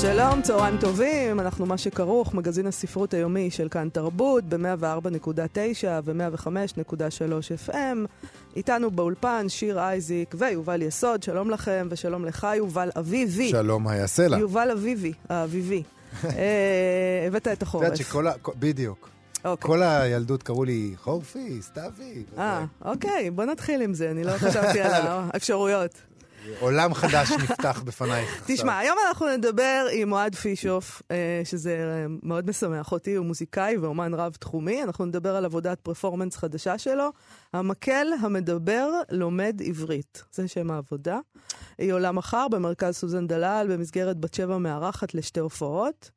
שלום, צהריים טובים, אנחנו מה שכרוך, מגזין הספרות היומי של כאן תרבות ב-104.9 ו-105.3 FM. איתנו באולפן שיר אייזיק ויובל יסוד, שלום לכם ושלום לך יובל אביבי. שלום, יעשה לה? יובל אביבי, האביבי. אה, הבאת את החורף. את יודעת שכל ה... בדיוק. אוקיי. כל הילדות קראו לי חורפי, סתיוי. אה, אוקיי, בוא נתחיל עם זה, אני לא חשבתי על האפשרויות. עולם חדש נפתח בפנייך. תשמע, היום אנחנו נדבר עם אוהד פישוף, אה, שזה מאוד משמח אותי, הוא מוזיקאי ואומן רב-תחומי. אנחנו נדבר על עבודת פרפורמנס חדשה שלו. המקל המדבר לומד עברית. זה שם העבודה. היא עולה מחר במרכז סוזן דלל, במסגרת בת שבע מארחת לשתי הופעות.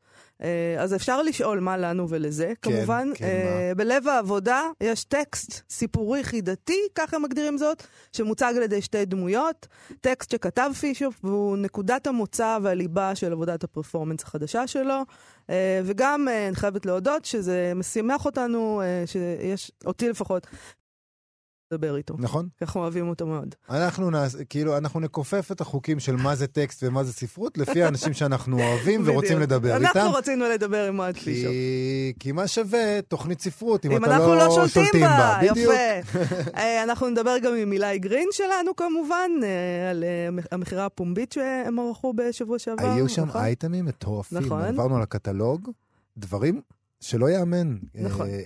אז אפשר לשאול מה לנו ולזה. כן, כמובן, כן, אה, בלב העבודה יש טקסט סיפורי חידתי, ככה הם מגדירים זאת, שמוצג על ידי שתי דמויות. טקסט שכתב פישוף, והוא נקודת המוצא והליבה של עבודת הפרפורמנס החדשה שלו. אה, וגם, אה, אני חייבת להודות שזה משמח אותנו, אה, שיש, אותי לפחות, לדבר איתו. נכון. כי אנחנו אוהבים אותו מאוד. אנחנו נעש... כאילו, אנחנו נכופף את החוקים של מה זה טקסט ומה זה ספרות, לפי האנשים שאנחנו אוהבים ורוצים. לדבר איתם. אנחנו רצינו לדבר עם אוהד פישוף. כי... כי מה שווה תוכנית ספרות אם, אם אתה אנחנו לא, לא שולטים בה, בדיוק. יפה. אה, אנחנו נדבר גם עם אילי גרין שלנו כמובן, אה, על אה, המכירה הפומבית שהם ערכו בשבוע שעבר. היו שם נכון? אייטמים מטורפים. נכון. עברנו על הקטלוג, דברים שלא ייאמן. נכון. אה,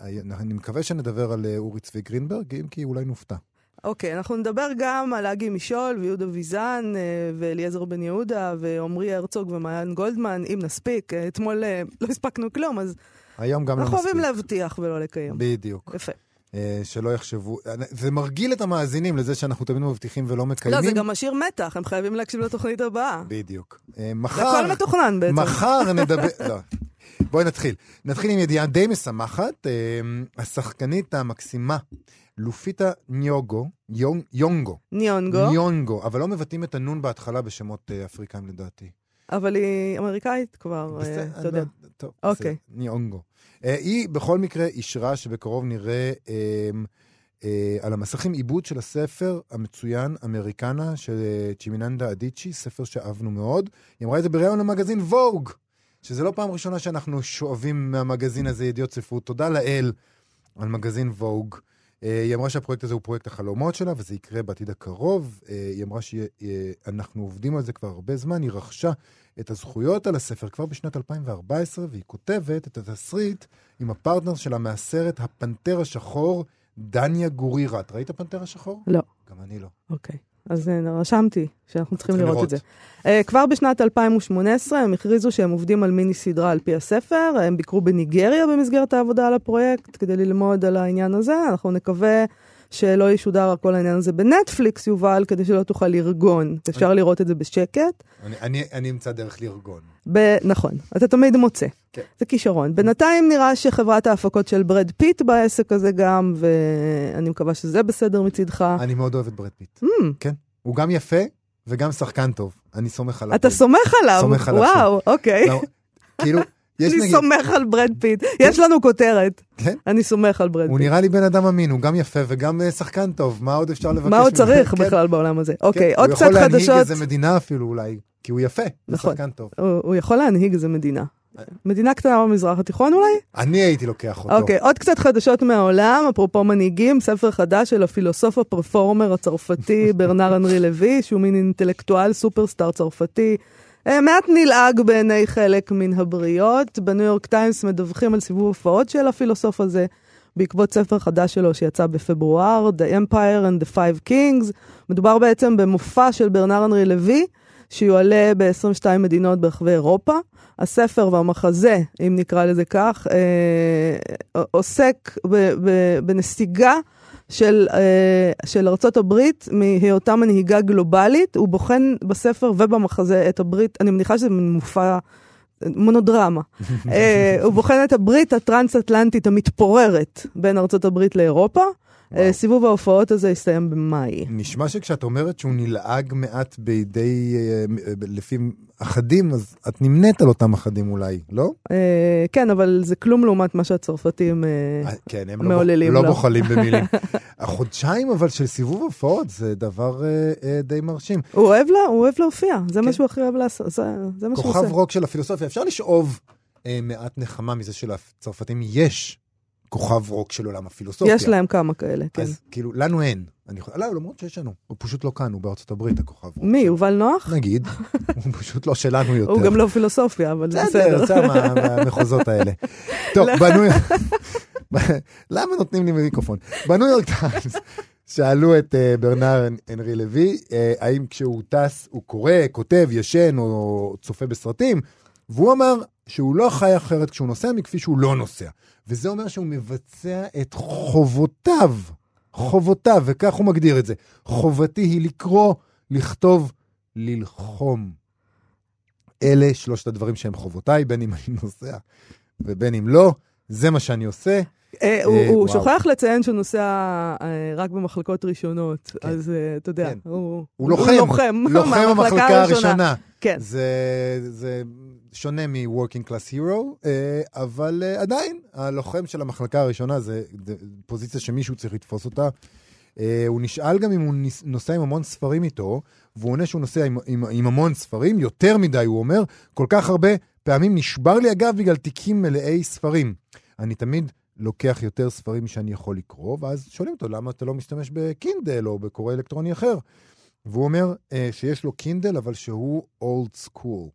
אה, אה, אני מקווה שנדבר על אה, אורי צבי גרינברג, אם כי אולי נופתע. אוקיי, אנחנו נדבר גם על אגי משול ויהודה ויזן אה, ואליעזר בן יהודה ועמרי הרצוג ומעיין גולדמן, אם נספיק. אה, אתמול אה, לא הספקנו כלום, אז היום גם לא אנחנו מספיק. אוהבים להבטיח ולא לקיים. בדיוק. יפה. אה, שלא יחשבו, זה מרגיל את המאזינים לזה שאנחנו תמיד מבטיחים ולא לא, מקיימים. זה גם משאיר מתח, הם חייבים להקשיב לתוכנית הבאה. בדיוק. אה, זה מחר, הכל מתוכנן בעצם. מחר נדבר, לא. בואי נתחיל. נתחיל עם ידיעה די משמחת. אה, השחקנית המקסימה, לופיטה ניוגו, יונג, יונגו, ניונגו, ניונגו, אבל לא מבטאים את הנון בהתחלה בשמות אה, אפריקאים לדעתי. אבל היא אמריקאית כבר, אה, בסדר, אתה יודע. טוב, אוקיי. ניונגו. היא בכל מקרה אישרה שבקרוב נראה אה, על המסכים עיבוד של הספר המצוין, אמריקנה, של צ'ימיננדה אדיצ'י, ספר שאהבנו מאוד. היא אמרה את זה בריאיון למגזין ווג, שזה לא פעם ראשונה שאנחנו שואבים מהמגזין הזה ידיעות ספרות. תודה לאל על מגזין ווג. אה, היא אמרה שהפרויקט הזה הוא פרויקט החלומות שלה, וזה יקרה בעתיד הקרוב. אה, היא אמרה שאנחנו עובדים על זה כבר הרבה זמן. היא רכשה את הזכויות על הספר כבר בשנת 2014, והיא כותבת את התסריט עם הפרטנר שלה מהסרט הפנתר השחור, דניה גורירה. את ראית הפנתר השחור? לא. גם אני לא. אוקיי. אז אה, רשמתי שאנחנו צריכים צריכים לראות את זה. לראות. אה, כבר בשנת 2018 הם הכריזו שהם עובדים על מיני סדרה על פי הספר, הם ביקרו בניגריה במסגרת העבודה על הפרויקט כדי ללמוד על העניין הזה, אנחנו נקווה שלא ישודר כל העניין הזה בנטפליקס, יובל, כדי שלא תוכל לרטון. אפשר לראות את זה בשקט. אני, אני, אני אמצא דרך לארגון. ב- נכון, אתה תמיד מוצא. כן. זה כישרון. בינתיים נראה שחברת ההפקות של ברד פיט בעסק הזה גם, ואני מקווה שזה בסדר מצידך. אני מאוד אוהב את ברד פיט. אממ, כן. הוא גם יפה וגם שחקן טוב. אני סומך עליו. אתה סומך עליו? סומך עליו וואו, אוקיי. לא, כאילו, אני נגיד... סומך על ברד פיט. יש לנו כותרת. כן? אני סומך על ברד הוא פיט. נראה לי בן אדם אמין, הוא גם יפה וגם אה, שחקן טוב. מה עוד אפשר לבקש? מה עוד? צריך כן, בכלל בעולם הזה? כן. אוקיי, עוד קצת הוא יכול להנהיג חדשות. איזה מדינה אפילו אולי, כי הוא יפה. הוא נכון. שחקן טוב. הוא הוא יכול להנהיג איזה מדינה. מדינה קטנה במזרח התיכון אולי? אני הייתי לוקח אותו. אוקיי, עוד קצת חדשות מהעולם, אפרופו מנהיגים, ספר חדש של הפילוסוף הפרפורמר הצרפתי ברנר אנרי לוי, שהוא מין אינטלקטואל סופרסטאר צרפתי. אה, מעט נלעג בעיני חלק מן הבריות. בניו יורק טיימס מדווחים על סיבוב הופעות של הפילוסוף הזה, בעקבות ספר חדש שלו שיצא בפברואר, The Empire and the Five Kings. מדובר בעצם במופע של ברנר אנרי לוי, שיועלה ב-22 מדינות ברחבי אירופה. הספר והמחזה, אם נקרא לזה כך, אה, עוסק ב- ב- בנסיגה של, אה, של ארצות הברית מהיותה מנהיגה גלובלית. הוא בוחן בספר ובמחזה את הברית, אני מניחה שזה מופע מונודרמה. אה, הוא בוחן את הברית הטרנס-אטלנטית המתפוררת בין ארצות הברית לאירופה. אה, סיבוב ההופעות הזה הסתיים במאי. נשמע שכשאת אומרת שהוא נלעג מעט בידי, לפי אחדים, אז את נמנית על אותם אחדים אולי, לא? אה, כן, אבל זה כלום לעומת מה שהצרפתים... אה, אה, כן, הם לא, מעוללים לא. בוחלים במילים. החודשיים אבל של סיבוב הופעות זה דבר די מרשים. הוא אוהב להופיע, זה מה כן. שהוא הכי אוהב לעשות, זה מה שהוא כוכב עושה. רוק של הפילוסופיה, אפשר לשאוב מעט נחמה מזה שלצרפתים יש כוכב רוק של עולם הפילוסופיה. יש להם כמה כאלה, כן. אז כאילו, לנו אין. אני יכול... לא, למרות שיש לנו. הוא פשוט לא כאן, הוא בארצות הברית, הכוכב רוק. מי, יובל נוח? נגיד, הוא פשוט לא שלנו יותר. הוא גם לא פילוסופיה, אבל זה בסדר, בסדר. מה- מהמחוזות האלה. טוב, בנו... למה נותנים לי מיקרופון? בניו יורק טיימס שאלו את אה, ברנר הנרי לוי, אה, האם כשהוא טס הוא קורא, כותב, ישן או צופה בסרטים, והוא אמר שהוא לא חי אחרת כשהוא נוסע מכפי שהוא לא נוסע. וזה אומר שהוא מבצע את חובותיו, חובותיו, וכך הוא מגדיר את זה. חובתי היא לקרוא, לכתוב, ללחום. אלה שלושת הדברים שהם חובותיי, בין אם אני נוסע ובין אם לא, זה מה שאני עושה. אה, הוא- אה, הוא. שוכח לציין שהוא נוסע אה, רק במחלקות ראשונות, כן. אז אתה יודע, כן. הוא הוא לוחם, לוחם לוחם המחלקה הראשונה. כן. זה, זה שונה מ-Working Class Hero, אה, אבל אה, עדיין, הלוחם של המחלקה הראשונה זה פוזיציה שמישהו צריך לתפוס אותה. אה, הוא נשאל גם אם הוא נוסע עם המון ספרים איתו, והוא עונה שהוא נוסע עם, עם, עם המון ספרים, יותר מדי, הוא אומר, כל כך הרבה פעמים נשבר לי הגב בגלל תיקים מלאי ספרים. אני תמיד לוקח יותר ספרים שאני יכול לקרוא, ואז שואלים אותו, למה אתה לא משתמש בקינדל או בקורא אלקטרוני אחר? והוא אומר שיש לו קינדל, אבל שהוא old school.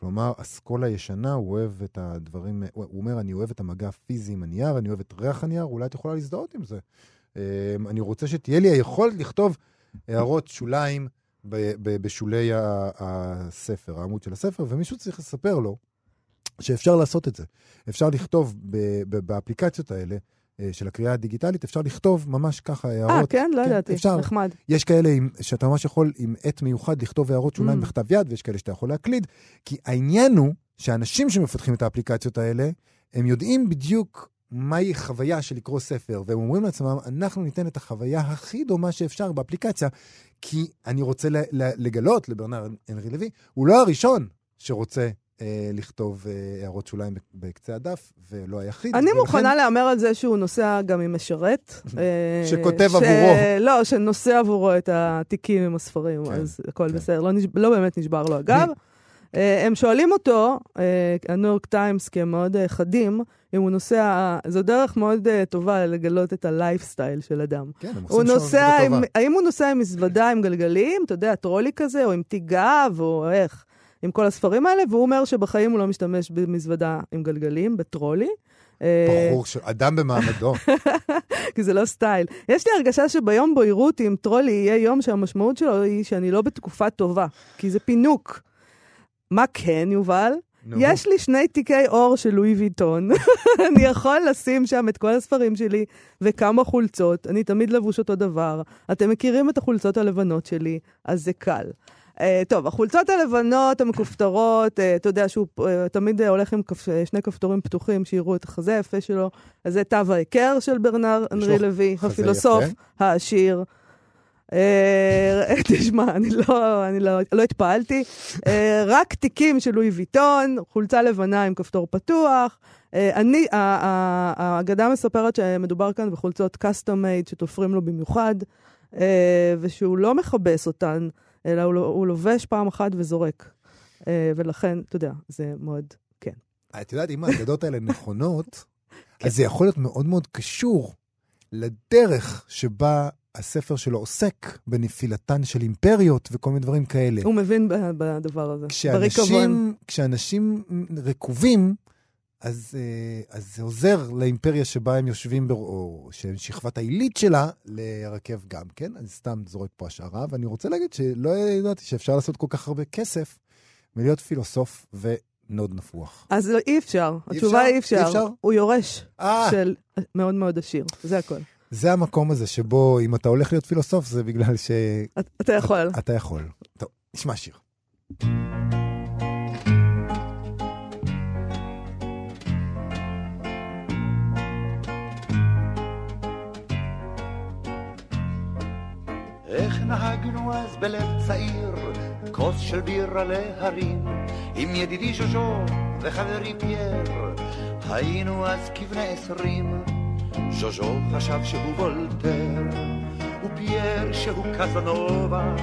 כלומר, אסכולה ישנה, הוא אוהב את הדברים, הוא אומר, אני אוהב את המגע הפיזי עם הנייר, אני אוהב את ריח הנייר, אולי את יכולה להזדהות עם זה. אה, אני רוצה שתהיה לי היכולת לכתוב הערות שוליים בשולי הספר, העמוד של הספר, ומישהו צריך לספר לו שאפשר לעשות את זה. אפשר לכתוב באפליקציות האלה של הקריאה הדיגיטלית, אפשר לכתוב ממש ככה הערות. אה, כן? לא ידעתי, אפשר. נחמד. יש כאלה עם, שאתה ממש יכול עם עט מיוחד לכתוב הערות שוליים Mm. בכתב יד, ויש כאלה שאתה יכול להקליד, כי העניין הוא שאנשים שמפתחים את האפליקציות האלה, הם יודעים בדיוק מהי חוויה של לקרוא ספר, והם אומרים לעצמם, אנחנו ניתן את החוויה הכי דומה שאפשר באפליקציה, כי אני רוצה לגלות לברנר הנרי לוי, הוא לא הראשון שרוצה אה, לכתוב אה, הערות שוליים בקצה הדף, ולא היחיד. אני מוכנה להמר על זה שהוא נוסע גם עם משרת. אה, שכותב עבורו. לא, שנושא עבורו את התיקים עם הספרים, כן, אז הכל כן. בסדר. לא לא באמת נשבר לו הגב. אה, הם שואלים אותו, אה, הניו יורק טיימס, כי הם מאוד אה, חדים, אם הוא נוסע, זו דרך מאוד אה, טובה לגלות את הלייפסטייל של אדם. כן, הם עושים שם נוסע עבודה עם, טובה. האם הוא נוסע עם מזוודה עם גלגלים, אתה יודע, טרולי כזה, או עם תיק גב, או איך, עם כל הספרים האלה, והוא אומר שבחיים הוא לא משתמש במזוודה עם גלגלים, בטרולי. אה, בחור, ש- אדם במעמדו. כי זה לא סטייל. יש לי הרגשה שביום בו יראו אותי עם טרולי יהיה יום שהמשמעות שלו היא שאני לא בתקופה טובה, כי זה פינוק. מה כן, יובל? נו. יש לי שני תיקי אור של לואי ויטון. אני יכול לשים שם את כל הספרים שלי וכמה חולצות. אני תמיד לבוש אותו דבר. אתם מכירים את החולצות הלבנות שלי, אז זה קל. Uh, טוב, החולצות הלבנות המכופתרות, uh, אתה יודע שהוא uh, תמיד הולך עם. שני כפתורים פתוחים שיראו את החזה היפה שלו. אז זה תו ההיכר של ברנר אנרי לו לוי, הפילוסוף. העשיר. אה, תשמע, אני לא, אני לא, לא התפעלתי. אה, רק תיקים של לואי ויטון, חולצה לבנה עם כפתור פתוח. אה, אני, האגדה מספרת שמדובר כאן בחולצות custom made שתופרים לו במיוחד, אה, ושהוא לא מכבס אותן, אלא הוא, לא- הוא לובש פעם אחת וזורק. אה, ולכן, אתה יודע, זה מאוד, כן. את יודעת, אם האגדות האלה נכונות, אז זה יכול להיות מאוד מאוד קשור לדרך שבה הספר שלו עוסק בנפילתן של אימפריות וכל מיני דברים כאלה. הוא מבין בדבר הזה. בריקבון. כשאנשים, כשאנשים רקובים, אז, אה, אז זה עוזר לאימפריה שבה הם יושבים, בר- או שהם שכבת העילית שלה, להרכב גם כן. אני סתם זורק פה השערה, ואני רוצה להגיד שלא ידעתי שאפשר לעשות כל כך הרבה כסף מלהיות פילוסוף ונוד נפוח. אז לא, אי אפשר. אי התשובה היא אי אפשר? אי אפשר? הוא יורש אה, של מאוד מאוד עשיר. זה הכל. זה המקום הזה שבו אם אתה הולך להיות פילוסוף, זה בגלל את- אתה יכול. יכול. טוב, נשמע שיר. נהגנו אז בלב צעיר, כוס של בירה להרים, עם ידידי ז'וז'ו וחברי פייר, היינו אז כבני עשרים. ז'וז'ו חשב שהוא וולטר, ופייר שהוא קזנובה,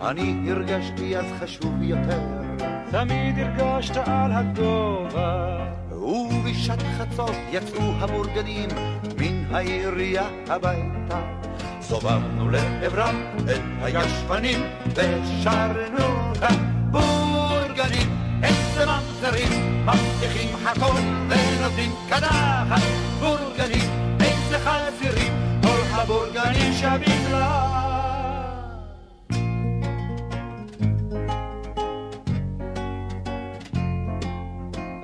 אני הרגשתי אז חשוב יותר. תמיד הרגשת על הגובה. ובשעת חצות יצאו הבורגנים מן העירייה הביתה. סובבנו לעברם את הישבנים ושרנו הבורגנים. איזה ממזרים מבטיחים הכל ונותנים קדחת. בורגנים, איזה חזירים, כל הבורגנים שווים לה.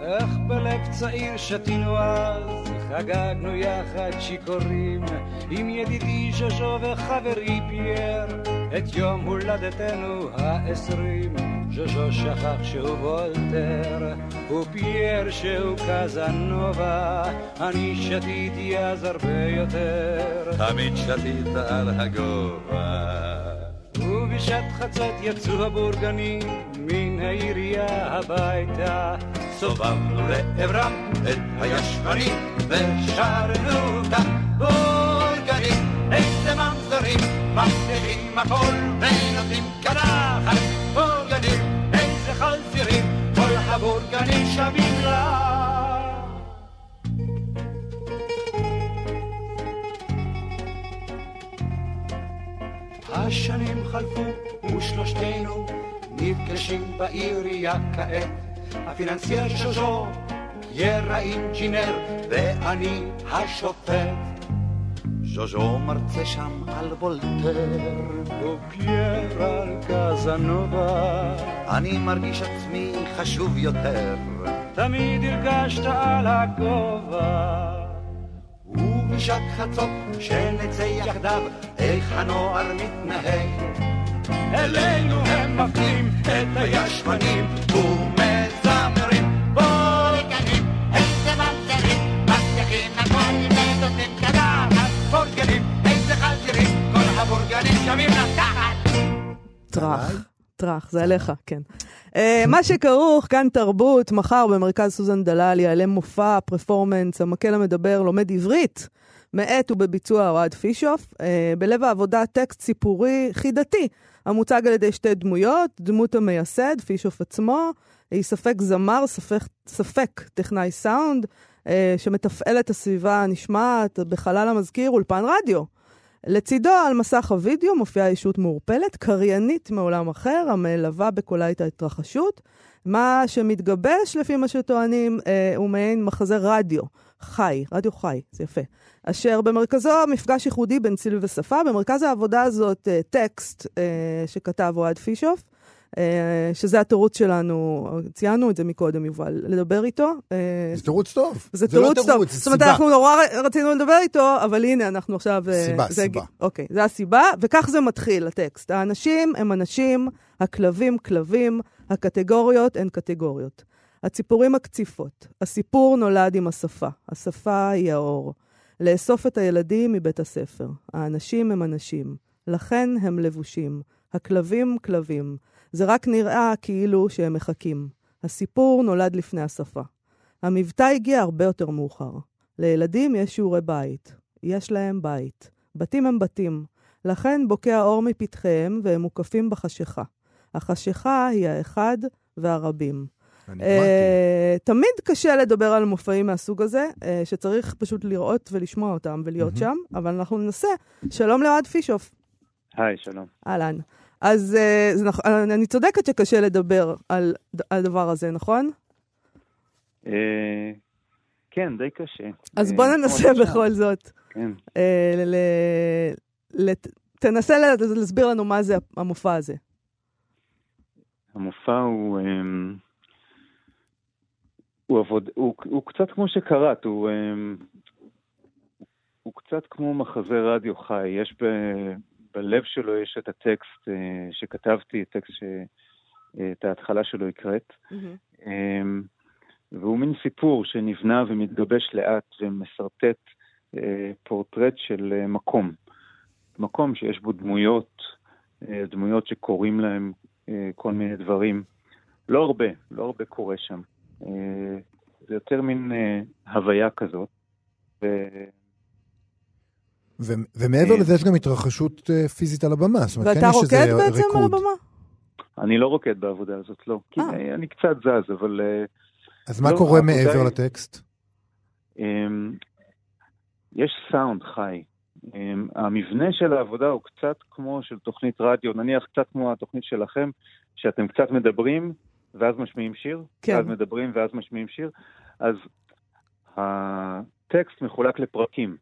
איך בלב צעיר שתינו אז, חגגנו יחד שיכורים, עם ידידי ז'וז'ו וחברי פייר, את יום הולדתנו העשרים. ז'וז'ו שכח שהוא וולטר, ופייר שהוא קזנובה, אני שתיתי אז הרבה יותר. תמיד שתית על הגובה. ובשעת חצות יצאו הבורגנים מן העירייה הביתה. סובבנו לעברם את הישבנים ושרנו את הבורגנים. איזה ממזרים מבטיחים הכל ונותנים קדחת. בורגנים, איזה חזירים, כל הבורגנים שווים לה. השנים חלפו ושלושתנו נפגשים בעירייה כעת. הפיננסייר פייר האינג'ינר ואני השופט. ז'וז'ו מרצה שם על וולטר, ופייר על קזנובה. אני מרגיש עצמי חשוב יותר. תמיד הרגשת על הגובה. ובשעת חצות שנצא יחדיו, איך הנוער מתנהג. אלינו הם מפנים את הישבנים ומזמרים טראח, זה עליך, כן. אה, מה שכרוך, כאן תרבות, מחר במרכז סוזן דלל יעלה מופע, פרפורמנס, המקל המדבר לומד עברית. מאת ובביצוע אוהד פישוף. אה, בלב העבודה טקסט סיפורי חידתי, המוצג על ידי שתי דמויות, דמות המייסד, פישוף עצמו, היא ספק זמר, ספק, ספק טכנאי סאונד, אה, שמתפעל את הסביבה הנשמעת בחלל המזכיר אולפן רדיו. לצידו, על מסך הוידאו, מופיעה ישות מעורפלת, קריינית מעולם אחר, המלווה בקולה את ההתרחשות. מה שמתגבש, לפי מה שטוענים, אה, הוא מעין מחזה רדיו, חי, רדיו חי, זה יפה. אשר במרכזו מפגש ייחודי בין צליל ושפה. במרכז העבודה הזאת אה, טקסט אה, שכתב אוהד פישוף, שזה התירוץ שלנו, ציינו את זה מקודם, יובל, לדבר איתו. אה, זה תירוץ טוב. זה לא תירוץ טוב. זה זאת אומרת. אנחנו נורא רצינו לדבר איתו, אבל הנה, אנחנו עכשיו... אה, סיבה, זה- סיבה. אוקיי, זה הסיבה, וכך זה מתחיל, הטקסט. האנשים הם אנשים, הכלבים כלבים, הקטגוריות הן קטגוריות. הציפורים הקציפות. הסיפור נולד עם השפה. השפה היא האור. לאסוף את הילדים מבית הספר. האנשים הם אנשים. לכן הם לבושים. הכלבים כלבים. זה רק נראה כאילו שהם מחכים. הסיפור נולד לפני השפה. המבטא הגיע הרבה יותר מאוחר. לילדים יש שיעורי בית. יש להם בית. בתים הם בתים. לכן בוקע האור מפתחיהם והם מוקפים בחשיכה. החשיכה היא האחד והרבים. אה, תמיד קשה לדבר על מופעים מהסוג הזה, אה, שצריך פשוט לראות ולשמוע אותם ולהיות שם, אבל אנחנו ננסה. שלום לאוהד פישוף, היי, שלום. אהלן. אז אה, זה נכ- אני צודקת שקשה לדבר על הדבר הזה, נכון? אה, כן, די קשה. אז אה, בוא ננסה. בכל זאת. כן. אה, תנסה להסביר לנו מה זה המופע הזה. המופע הוא... הוא עבוד... הוא, הוא קצת כמו שקראת, הוא... הוא קצת כמו מחזה רדיו חי. יש ב... בלב שלו יש את הטקסט אה, שכתבתי, טקסט שאת ההתחלה שלו הקראת. אמ, והוא מין סיפור שנבנה ומתגבש לאט ומשרטט אה, פורטרט של אה, מקום. מקום שיש בו דמויות, אה, דמויות שקוראים להם אה, כל מיני דברים. לא הרבה, לא הרבה קורה שם. אה, זה יותר מין אה, הוויה כזאת. ו... ומעבר אה. לזה יש גם התרחשות אה, פיזית על הבמה. זאת אומרת, כן ואתה יש איזה רוקד בעצם על ריקוד. הבמה? אני לא רוקד בעבודה הזאת, לא. כי אה. אני קצת זז, אבל... אז מה לא, קורה מעבר היא- לטקסט? אמ, יש סאונד חי. אמ, המבנה של העבודה הוא קצת כמו של תוכנית רדיו, נניח קצת כמו התוכנית שלכם, שאתם קצת מדברים ואז משמיעים שיר, כן. ואז מדברים ואז משמיעים שיר, אז הטקסט מחולק לפרקים,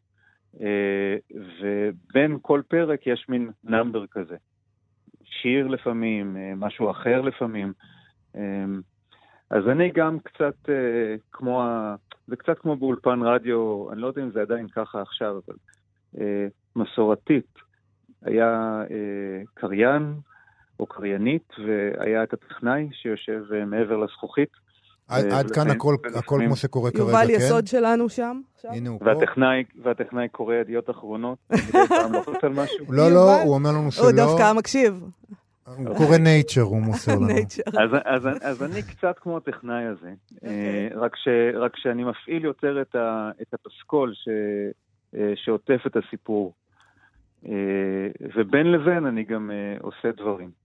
ובין כל פרק יש מין נאמבר כזה. שיר לפעמים, אה, משהו אחר לפעמים. אמ, אז אני גם קצת אה, כמו. זה קצת כמו באולפן רדיו, אני לא יודע אם זה עדיין ככה עכשיו, אבל אה, מסורתית. היה אה, קריין או קריינית, והיה את הטכנאי שיושב אה, מעבר לזכוכית, עד עד כאן הכל הכל כמו שקורה כרגע, יובל כן? יסוד שלנו שם. עכשיו. הנה הוא פה. והטכנאי, והטכנאי קורא ידיעות אחרונות. לא, לא, יובל? הוא אומר לנו הוא שלא. דווקא מקשיב. הוא קורא נייצ'ר, הוא מוסר לנו. אז, אז, אז אני קצת כמו הטכנאי הזה, אה, רק, ש, רק שאני מפעיל יותר את, ה, את הפסקול ש, אה, שעוטף את הסיפור. אה, ובין לבין אני גם עושה דברים.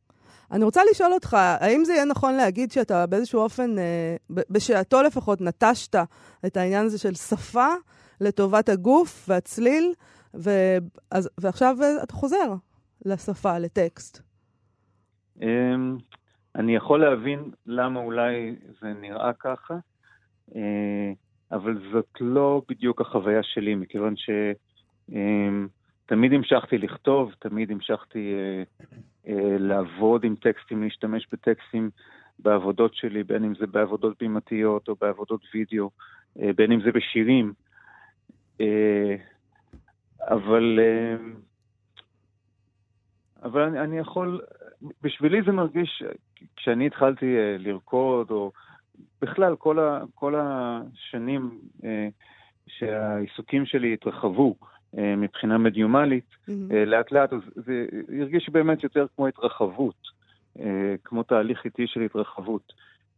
אני רוצה לשאול אותך, האם זה יהיה נכון להגיד שאתה באיזשהו אופן, אה, בשעתו לפחות, נטשת את העניין הזה של שפה לטובת הגוף והצליל, ואז, ועכשיו אה, אתה חוזר לשפה, לטקסט. אה, אני יכול להבין למה אולי זה נראה ככה, אה, אבל זאת לא בדיוק החוויה שלי, מכיוון שתמיד המשכתי לכתוב, תמיד המשכתי אה, לעבוד עם טקסטים, להשתמש בטקסטים בעבודות שלי, בין אם זה בעבודות בימתיות או בעבודות וידאו, אה, בין אם זה בשירים. אה, אבל, אה, אבל אני, אני יכול, בשבילי זה מרגיש, כשאני התחלתי אה, לרקוד, או בכלל כל, ה, כל השנים אה, שהעיסוקים שלי התרחבו אה, מבחינה מדיומלית, אה, לאט לאט, אז זה הרגיש באמת יותר כמו התרחבות, אה, כמו תהליך איטי של התרחבות.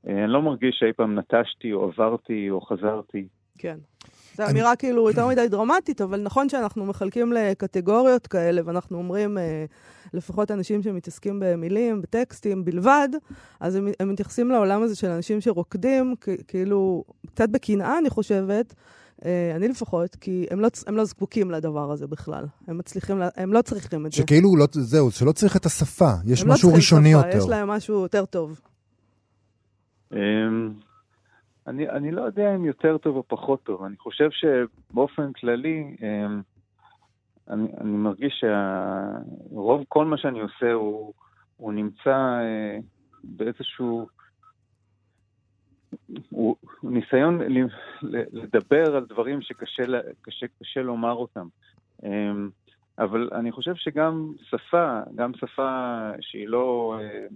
אה, אני לא מרגיש שאי פעם נטשתי, או עברתי, או חזרתי. כן. זו אני- אמירה כאילו יותר מדי דרמטית, אבל נכון שאנחנו מחלקים לקטגוריות כאלה, ואנחנו אומרים, אה, לפחות אנשים שמתעסקים במילים, בטקסטים בלבד, אז הם, הם מתייחסים לעולם הזה של אנשים שרוקדים, כ- כאילו, קצת בקנאה, אני חושבת, אה, אני לפחות, כי הם לא, הם לא זקוקים לדבר הזה בכלל. הם מצליחים, הם לא צריכים את זה. שכאילו, לא- זהו, שלא צריך את השפה, יש לא משהו צריכים ראשוני שפה, יותר. יש להם משהו יותר טוב. אמ, אני, אני לא יודע אם יותר טוב או פחות טוב, אני חושב שבאופן כללי, אמ, אני, אני מרגיש שרוב כל מה שאני עושה הוא, הוא נמצא אה, באיזשהו... הוא, הוא ניסיון לדבר על דברים שקשה קשה, קשה לומר אותם. אמ, אבל אני חושב שגם שפה, גם שפה שהיא לא... אה,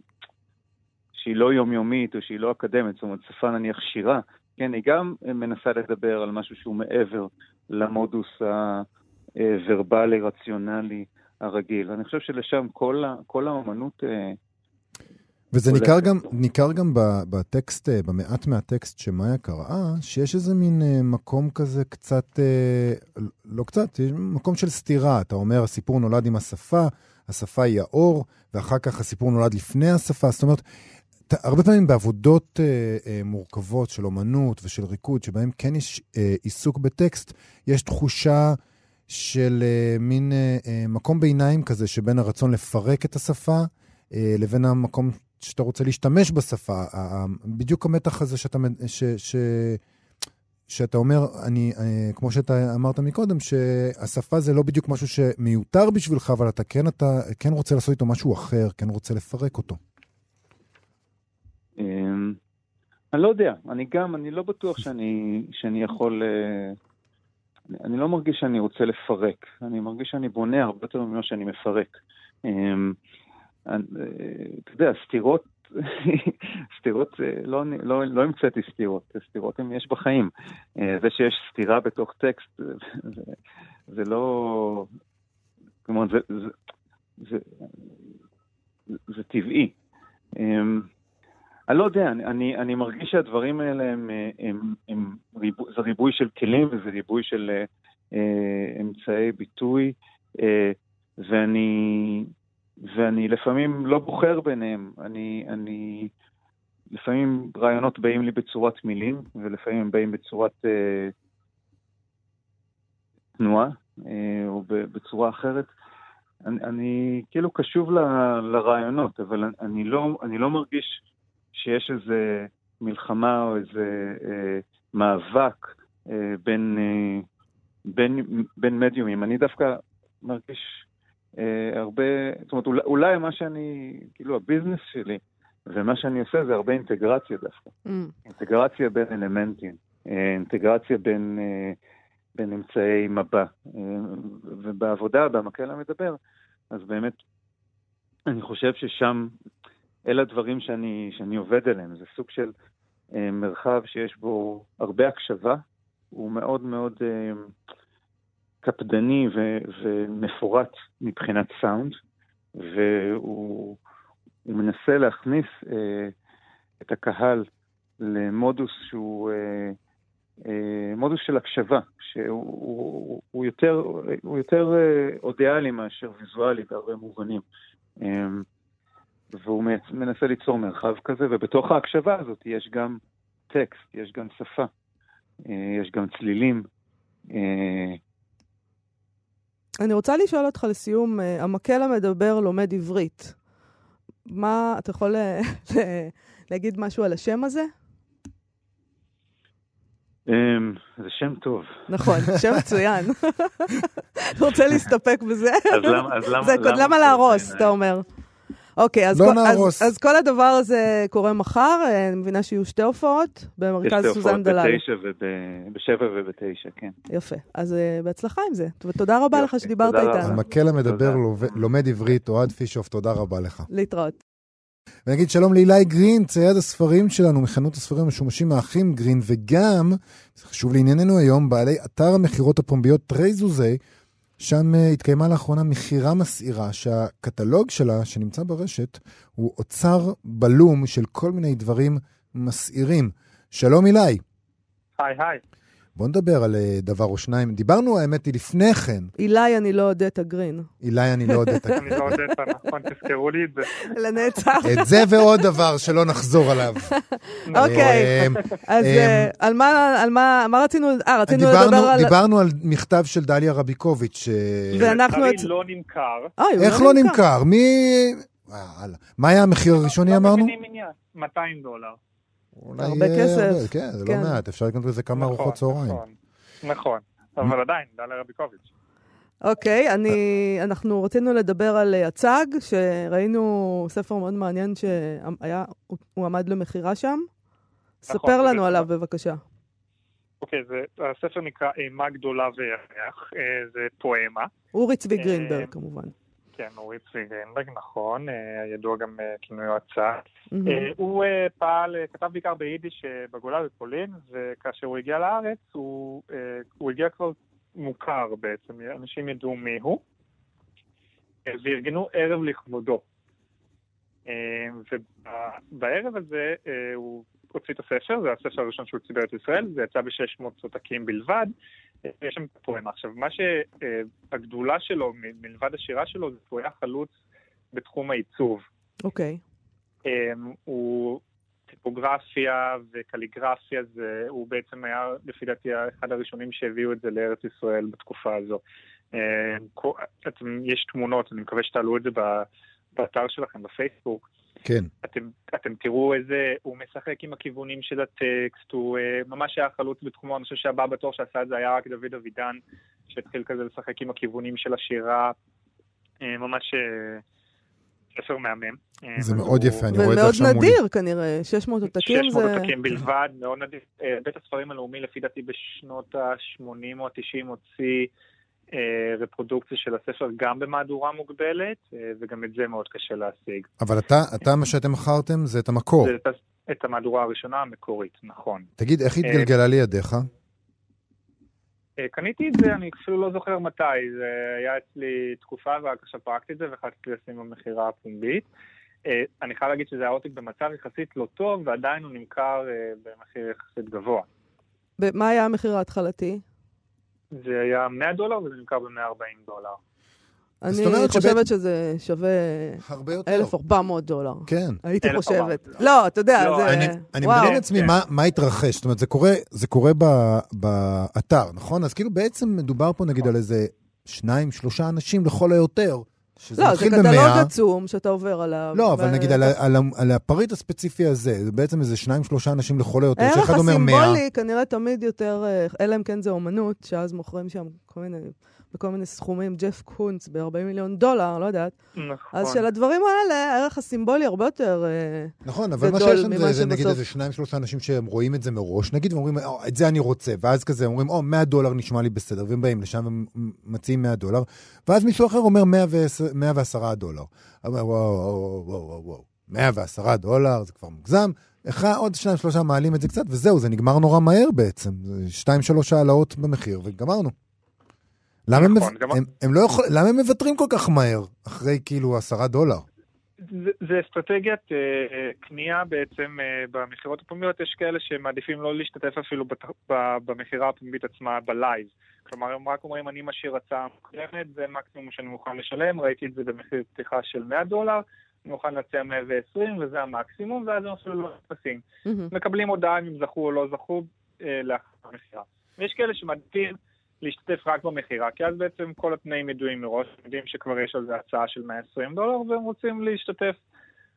שהיא לא יומיומית או שהיא לא אקדמית, זאת אומרת, שפה נניח שירה, כן, היא גם מנסה לדבר על משהו שהוא מעבר למודוס הוורבלי, רציונלי הרגיל. אני חושב שלשם כל, כל האומנות... וזה ניכר גם. ניכר גם ב- בטקסט, אה, במעט מהטקסט שמאיה קראה, שיש איזה מין אה, מקום כזה קצת, אה, לא קצת, מקום של סתירה. אתה אומר, הסיפור נולד עם השפה, השפה היא האור, ואחר כך הסיפור נולד לפני השפה. זאת אומרת, הרבה פעמים בעבודות אה, אה, מורכבות של אומנות ושל ריקוד, שבהם כן יש אה, עיסוק בטקסט, יש תחושה של אה, מין אה, מקום ביניים כזה, שבין הרצון לפרק את השפה, אה, לבין המקום שאתה רוצה להשתמש בשפה. בדיוק המתח הזה שאתה, ש, ש, שאתה אומר, אני, אה, כמו שאתה אמרת מקודם, שהשפה זה לא בדיוק משהו שמיותר בשבילך, אבל אתה כן, אתה כן רוצה לעשות איתו משהו אחר, כן רוצה לפרק אותו. אמ, אני לא יודע, אני גם, אני לא בטוח שאני, שאני יכול... אה, אני- אני לא מרגיש שאני רוצה לפרק, אני מרגיש שאני בונה הרבה יותר ממה שאני מפרק. אה, אתה יודע, סתירות, סתירות, אה, לא, לא, לא המצאתי סתירות, סתירות הם יש בחיים. אה, זה שיש סתירה בתוך טקסט, זה, לא... כלומר, זה, זה, טבעי. אמ, אני לא יודע, אני, אני מרגיש שהדברים האלה הם, הם, הם ריבו, זה ריבוי של כלים וזה ריבוי של אה, אמצעי ביטוי, אה, ואני, ואני לפעמים לא בוחר ביניהם. אני, אני, לפעמים רעיונות באים לי בצורת מילים, ולפעמים הם באים בצורת אה, תנועה, אה, או בצורה אחרת. אני, אני כאילו קשוב ל, לרעיונות, אבל אני לא, אני לא מרגיש שיש איזה מלחמה או איזה אה, מאבק אה, בין, אה, בין, בין מדיומים. אני דווקא מרגיש אה, הרבה, זאת אומרת, אולי, אולי מה שאני, כאילו הביזנס שלי, ומה שאני עושה זה הרבה אינטגרציה דווקא. Mm. אינטגרציה בין אלמנטים, אה, אינטגרציה בין, אה, בין אמצעי מבע. אה, ובעבודה, במקל המדבר, אז באמת, אני חושב ששם, אלה הדברים שאני, שאני עובד עליהם. זה סוג של אה, מרחב שיש בו הרבה הקשבה, הוא מאוד מאוד אה, קפדני ו, ומפורט מבחינת סאונד, והוא מנסה להכניס אה, את הקהל למודוס שהוא אה, אה, מודוס של הקשבה, שהוא הוא, הוא יותר, הוא יותר אה, אודיאלי מאשר ויזואלי בהרבה מובנים. אה, והוא מנסה ליצור מרחב כזה, ובתוך ההקשבה הזאת יש גם טקסט, יש גם שפה, אה, יש גם צלילים. אה, אני רוצה לשאול אותך לסיום, אה, המקל המדבר לומד עברית. מה, אתה יכול להגיד משהו על השם הזה? אמ, זה שם טוב. נכון, שם מצוין. רוצה להסתפק בזה? אז. למה להרוס, אתה אומר? אוקיי, אז, לא כל, אז, אז כל הדבר הזה קורה מחר, אה, אני מבינה שיהיו שתי הופעות במרכז סוזן דלל. יש שתי הופעות, בשבע ובתשע, כן. יפה, אז uh, בהצלחה עם זה. ותודה רבה יופי, לך שדיברת איתנו. המקל המדבר לומד עברית, אוהד פישוף, תודה רבה לך. להתראות. ונגיד שלום לאילי גרין, צייד הספרים שלנו מחנות הספרים המשומשים האחים גרין, וגם, זה חשוב לענייננו היום, בעלי אתר המכירות הפומביות תרי זוזי, שם uh, התקיימה לאחרונה מכירה מסעירה שהקטלוג שלה, שנמצא ברשת, הוא אוצר בלום של כל מיני דברים מסעירים. שלום אילי. היי היי. בוא נדבר על אה, דבר או שניים. דיברנו, האמת היא, לפני כן. אילי, אני לא אודטה גרין. אילי, אני לא אודטה גרין. אני לא אודטה, נכון, תזכרו לי את זה. לנצח. את זה ועוד דבר שלא נחזור עליו. אוקיי, אמ, אז אה, על מה רצינו, אה, רצינו לדבר על... דיברנו על מכתב של דליה רביקוביץ'. ואנחנו... לא נמכר. איך לא נמכר? מי... מה היה המחיר הראשוני, אמרנו? 200 דולר. אולי... הרבה כסף. כן, זה לא כן. לא מעט, אפשר לקנות בזה כמה נכון, ארוחות צהריים. נכון, נכון, אבל עדיין, דליה רביקוביץ'. אוקיי, אני, אנחנו רצינו לדבר על הצג, שראינו ספר מאוד מעניין שהיה, הוא עמד למכירה שם. נכון, ספר לנו זה... עליו בבקשה. אוקיי, זה, הספר נקרא אימה גדולה וירח, אה, זה פואמה. אורי צבי אה, גרינברג כמובן. כן, אורי צבי גרינברג, נכון, אה, ידוע גם אה, כינוי הצעה. אה, הוא פעל, כתב בעיקר ביידיש בגולה בפולין, וכאשר הוא הגיע לארץ, הוא, הוא הגיע כבר מוכר בעצם, אנשים ידעו מי הוא, וארגנו ערב לכבודו. ובערב הזה הוא הוציא את הספר, זה הספר הראשון שהוא הוציא בארץ ישראל, זה יצא ב-600 עותקים בלבד, יש שם פואמה. עכשיו, מה שהגדולה שלו, מלבד השירה שלו, זה שהוא היה חלוץ בתחום העיצוב. אוקיי. Okay. אמ, הוא טיפוגרפיה וקליגרפיה, זה, הוא בעצם היה, לפי דעתי, אחד הראשונים שהביאו את זה לארץ ישראל בתקופה הזו. אמ, יש תמונות, אני מקווה שתעלו את זה באתר שלכם, בפייסבוק. כן. אתם, אתם תראו איזה, הוא משחק עם הכיוונים של הטקסט, הוא uh, ממש היה חלוץ בתחומו, אני חושב שהבא בתור שעשה את זה היה רק דוד אבידן, שהתחיל כזה לשחק עם הכיוונים של השירה, uh, ממש uh, ספר מהמם. זה מאוד הוא... יפה, אני רואה את זה עכשיו מולי. ומאוד נדיר כנראה, 600 עותקים זה... 600 עותקים בלבד, מאוד נדיר. בית הספרים הלאומי לפי דעתי בשנות ה-80 או ה-90 הוציא רפרודוקציה של הספר גם במהדורה מוגבלת, אה, וגם את זה מאוד קשה להשיג. אבל אתה, אתה מה שאתם מכרתם זה את המקור. זה את, את המהדורה הראשונה המקורית, נכון. תגיד, איך התגלגלה לידיך? אה, קניתי את זה, אני אפילו לא זוכר מתי, זה היה אצלי תקופה ורק עכשיו פרקתי את זה והחלטתי לשים במכירה הפומבית. אה, אני חייב להגיד שזה העותק במצב יחסית לא טוב, ועדיין הוא נמכר אה, במחיר יחסית גבוה. מה היה המחיר ההתחלתי? זה היה 100 דולר וזה נמכר ב-140 דולר. אני חושבת שזה שווה 1,400 דולר. כן. הייתי חושבת. לא, אתה יודע, לא, זה... אני מדמיין לעצמי מה התרחש. זאת אומרת, זה קורה באתר, נכון? אז כאילו בעצם מדובר פה נגיד על איזה שניים, שלושה אנשים לכל היותר. לא, זה קטלוג עצום שאתה עובר עליו. לא, אבל נגיד על הפריט הספציפי הזה, זה בעצם איזה שניים, שלושה אנשים לכל היותר, שאחד אומר מאה. הערך הסימבולי כנראה תמיד יותר, אלא אם כן זה אומנות, שאז מוכרים שם כל מיני... בכל מיני סכומים, ג'ף קונץ ב-40 מיליון דולר, לא יודעת. נכון. אז של הדברים האלה, הערך הסימבולי הרבה יותר נכון, אבל מה שיש לנו זה נגיד איזה שניים, שלושה אנשים שהם רואים את זה מראש, נגיד, ואומרים, את זה אני רוצה, ואז כזה אומרים, או, 100 דולר נשמע לי בסדר, והם באים לשם ומציעים 100 דולר, ואז מישהו אחר אומר 110 דולר. וואו, וואו, וואו, וואו, 110 דולר, זה כבר מוגזם. איך עוד שניים, שלושה מעלים את זה קצת, וזהו, זה נגמר נורא מהר בעצם. שתיים, שלוש העלאות במחיר, וגמרנו. למה, נכון, הם, גם... הם, הם לא יכול... למה הם מוותרים כל כך מהר, אחרי כאילו עשרה דולר? זה, זה אסטרטגיית אה, קנייה בעצם אה, במכירות הפומביות, יש כאלה שמעדיפים לא להשתתף אפילו בת, ב, במכירה הפומבית עצמה בלייב. כלומר, הם רק אומרים, אני משאיר הצעה מוקדמת, זה מקסימום שאני מוכן לשלם, ראיתי את זה במחיר פתיחה של 100 דולר, אני מוכן להציע 120 וזה המקסימום, ואז הם אפילו לא נכנסים. Mm-hmm. מקבלים הודעה אם הם זכו או לא זכו אה, לאחר המכירה. ויש כאלה שמעדיפים להשתתף רק במכירה, כי אז בעצם כל התנאים ידועים מראש, יודעים שכבר יש על זה הצעה של 120 דולר והם רוצים להשתתף.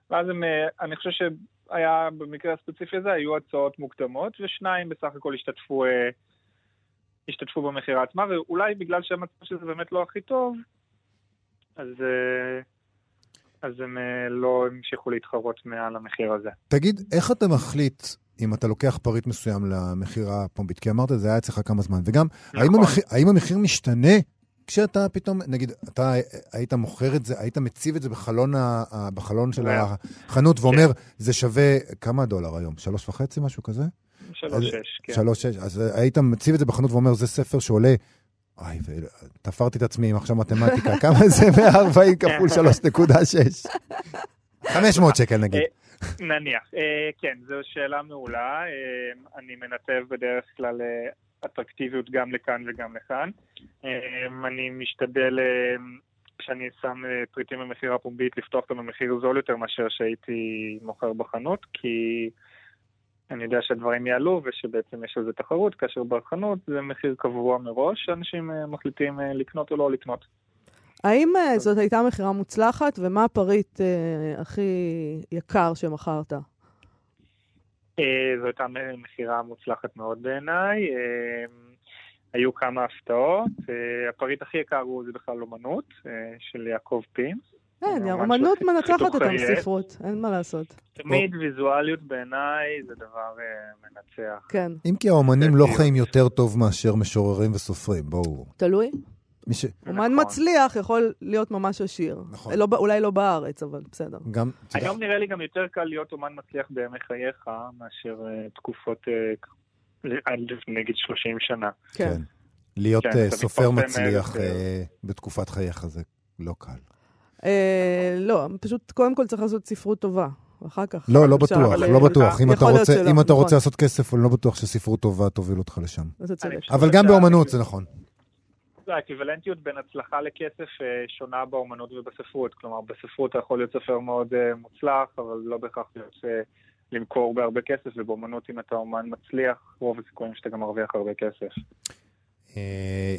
ואז הם, אה, אני חושב שהיה, במקרה הספציפי הזה, היו הצעות מוקדמות, ושניים בסך הכל השתתפו, אה, השתתפו במכירה עצמה, ואולי בגלל שהמצב שזה באמת לא הכי טוב, אז, אה, אז הם לא המשיכו להתחרות מעל המחיר הזה. תגיד, איך אתה מחליט אם אתה לוקח פריט מסוים למכירה הפומבית? כי אמרת, זה היה אצלך כמה זמן. וגם, נכון. האם, המחיר, האם המחיר משתנה כשאתה פתאום, נגיד, אתה היית מוכר את זה, היית מציב את זה בחלון, ה, בחלון של החנות ואומר, כן. זה שווה כמה דולר היום? שלוש וחצי, משהו כזה? שלוש שש, כן. שלוש שש. אז היית מציב את זה בחנות ואומר, זה ספר שעולה... אוי, ותפרתי את עצמי עם עכשיו מתמטיקה, כמה זה 140 כפול 3.6? 500 שקל נגיד. נניח. אה, כן, זו שאלה מעולה. אה, אני מנתב בדרך כלל אה, אטרקטיביות גם לכאן וגם לכאן. אני משתדל, כשאני שם פריטים במחיר הפומבית, לפתוח אותם במחיר זול יותר מאשר שהייתי מוכר בחנות, כי אני יודע שהדברים יעלו ושבעצם יש על זה תחרות, כאשר בחנות זה מחיר קבוע מראש, שאנשים מחליטים לקנות או לא לקנות. האם uh, זאת הייתה מכירה מוצלחת, ומה הפריט uh, הכי יקר שמכרת? Uh, זו הייתה מכירה מוצלחת מאוד בעיניי. היו כמה הפתעות. הפריט הכי יקר הוא זה בכלל אומנות, של יעקב פינס. כן, אומנות מנצחת את הספרות, אין מה לעשות. תמיד ויזואליות בעיניי זה דבר מנצח. כן. אם כי האומנים לא חיים יותר טוב מאשר משוררים וסופרים, בואו. תלוי. ש... אומן נכון. מצליח יכול להיות ממש עשיר. נכון. לא, אולי לא בארץ, אבל בסדר. גם... היום נראה לי גם יותר קל להיות אומן מצליח בימי חייך, מאשר uh, תקופות, uh, עד נגיד 30 שנה. כן. כן. להיות כן, uh, סופר מצליח uh, בתקופת חייך זה לא קל. Uh, לא, פשוט קודם כל צריך לעשות ספרות טובה. אחר כך. לא, לא בטוח, לא בטוח. אם אתה רוצה, אם אתה רוצה נכון. לעשות כסף, אני לא בטוח שספרות טובה תוביל אותך לשם. אבל גם באומנות זה נכון. האקוויוולנטיות בין הצלחה לכסף אה, שונה באומנות ובספרות. כלומר, בספרות אתה יכול להיות סופר מאוד אה, מוצלח, אבל לא בהכרח להיות אה, למכור בהרבה כסף, ובאומנות אם אתה אומן מצליח, רוב הסיכויים שאתה גם מרוויח הרבה כסף.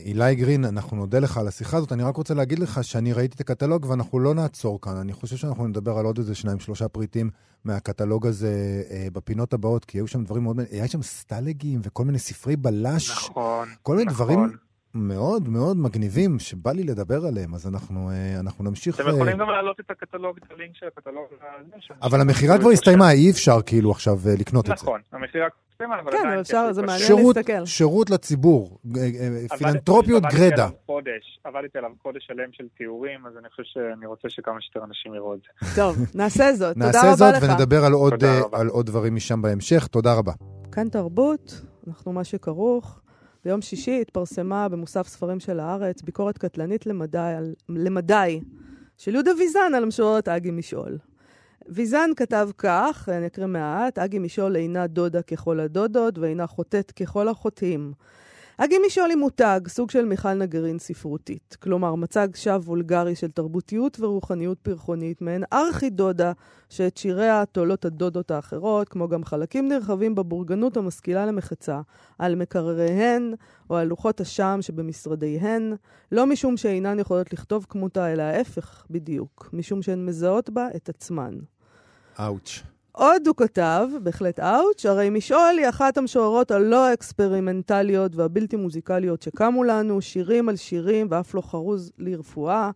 אילי גרין, אנחנו נודה לך על השיחה הזאת. אני רק רוצה להגיד לך שאני ראיתי את הקטלוג ואנחנו לא נעצור כאן. אני חושב שאנחנו נדבר על עוד איזה שניים, שלושה פריטים מהקטלוג הזה בפינות הבאות, כי היו שם דברים מאוד... היה שם סטלגים וכל מיני ספרי בלש. נכון, כל מיני נכון. דברים מאוד מאוד מגניבים, שבא לי לדבר עליהם, אז אנחנו, אה, אנחנו נמשיך... אתם יכולים גם להעלות את הקטלוג, את הלינק של הקטלוג. אבל המכירה כבר הסתיימה, אי אפשר כאילו עכשיו אה, לקנות את זה. נכון, המכירה הסתיימה, אבל כן, אבל אפשר, זה מעניין להסתכל. שירות לציבור, אה, פילנטרופיות גרדה. עבדתי עליו חודש שלם של תיאורים, אז אני חושב שאני רוצה שכמה שיותר אנשים יראו את זה. טוב, נעשה זאת, תודה רבה לך. נעשה זאת ונדבר על עוד דברים משם בהמשך, תודה רבה. כאן תרבות, אנחנו מה שכרוך. ביום שישי התפרסמה במוסף ספרים של הארץ ביקורת קטלנית למדי, על, למדי של יהודה ויזן על המשוררת אגי משעול. ויזן כתב כך, אני אקריא מעט, אגי משעול אינה דודה ככל הדודות ואינה חוטאת ככל החוטאים. אגי משעול היא מותג, סוג של מיכל נגרין ספרותית. כלומר, מצג שווא וולגרי של תרבותיות ורוחניות פרחונית, מעין ארכי דודה, שאת שיריה תולות הדודות האחרות, כמו גם חלקים נרחבים בבורגנות המשכילה למחצה, על מקרריהן או על לוחות השם שבמשרדיהן, לא משום שאינן יכולות לכתוב כמותה, אלא ההפך בדיוק, משום שהן מזהות בה את עצמן. אאוץ'. עוד הוא כתב, בהחלט אאוץ', הרי משעול היא אחת המשוררות הלא אקספרימנטליות והבלתי מוזיקליות שקמו לנו, שירים על שירים ואף לא חרוז לרפואה.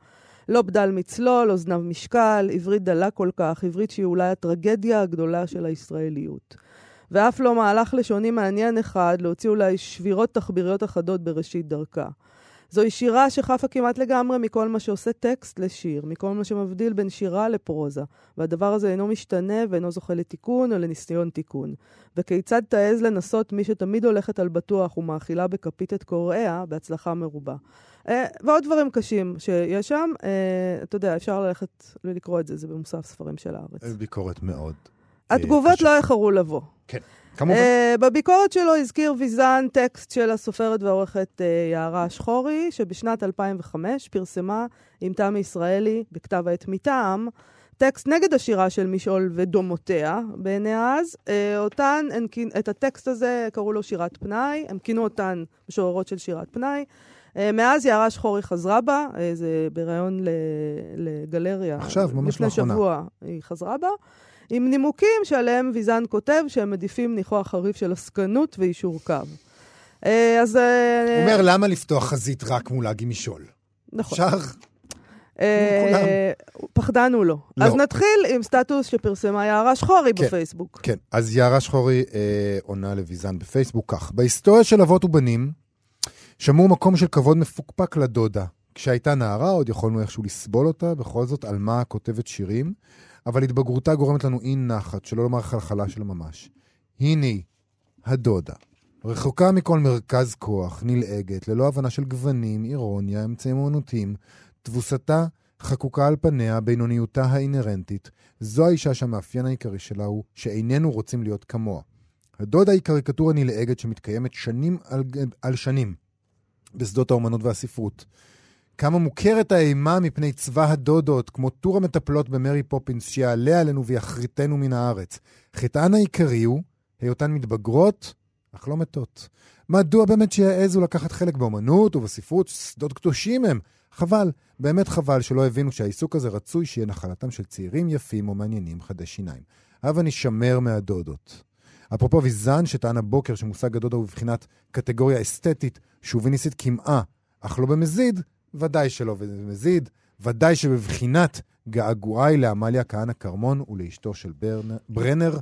לא בדל מצלול, אוזניו משקל, עברית דלה כל כך, עברית שהיא אולי הטרגדיה הגדולה של הישראליות. ואף לא מהלך לשוני מעניין אחד להוציא אולי שבירות תחביריות אחדות בראשית דרכה. זוהי שירה שחפה כמעט לגמרי מכל מה שעושה טקסט לשיר, מכל מה שמבדיל בין שירה לפרוזה, והדבר הזה אינו משתנה ואינו זוכה לתיקון או לניסיון תיקון. וכיצד תעז לנסות מי שתמיד הולכת על בטוח ומאכילה בכפית את קוראיה בהצלחה מרובה. אה, ועוד דברים קשים שיש שם, אה, אתה יודע, אפשר ללכת ולקרוא את זה, זה במוסף ספרים של הארץ. ביקורת מאוד. התגובות. לא איחרו לבוא. כן, כמובן. Uh, בביקורת שלו הזכיר ויזן טקסט של הסופרת והעורכת uh, יערה שחורי, שבשנת 2005 פרסמה עם תמי ישראלי בכתב העת מטעם, טקסט נגד השירה של משעול ודומותיה בעיני אז. Uh, אותן, הן, את הטקסט הזה קראו לו שירת פנאי, הם כינו אותן משוררות של שירת פנאי. Uh, מאז יערה שחורי חזרה בה, uh, זה בריאיון לגלריה. עכשיו, ממש לפני לאחרונה. שבוע היא חזרה בה. עם נימוקים שעליהם ויזן כותב שהם מעדיפים ניחוח חריף של עסקנות ויישור קו. אה, אז... אה, הוא אומר, למה לפתוח חזית רק מול אגי משעול? נכון. אפשר? אה, פחדן הוא לא. לא. אז נתחיל עם סטטוס שפרסמה יערה שחורי כן. בפייסבוק. כן, אז יערה שחורי עונה לוויזן בפייסבוק כך: בהיסטוריה של אבות ובנים, שמעו מקום של כבוד מפוקפק לדודה. כשהייתה נערה עוד יכולנו איכשהו לסבול אותה, בכל זאת עלמה כותבת שירים, אבל התבגרותה גורמת לנו אי נחת, שלא לומר חלחלה של ממש. הנה היא, הדודה. רחוקה מכל מרכז כוח, נלעגת, ללא הבנה של גוונים, אירוניה, אמצעים אומנותיים. תבוסתה חקוקה על פניה, בינוניותה האינהרנטית. זו האישה שהמאפיין העיקרי שלה הוא שאיננו רוצים להיות כמוה. הדודה היא קריקטורה נלעגת שמתקיימת שנים על, על שנים בשדות האומנות והספרות. כמה מוכרת האימה מפני צבא הדודות, כמו טור המטפלות במרי פופינס, שיעלה עלינו ויחריטנו מן הארץ. חטאן העיקרי הוא היותן מתבגרות, אך לא מתות. מדוע באמת שיעזו לקחת חלק באומנות ובספרות, שדות קדושים הם? חבל, באמת חבל שלא הבינו שהעיסוק הזה רצוי שיהיה נחלתם של צעירים יפים או מעניינים חדי שיניים. הבה נשמר מהדודות. אפרופו ויזן שטען הבוקר שמושג הדודה הוא בבחינת קטגוריה אסתטית שוביניסטית כמעה, אך לא במזיד, ודאי שלא במזיד, ודאי שבבחינת געגועי לעמליה כהנא כרמון ולאשתו של ברנר, ברנר,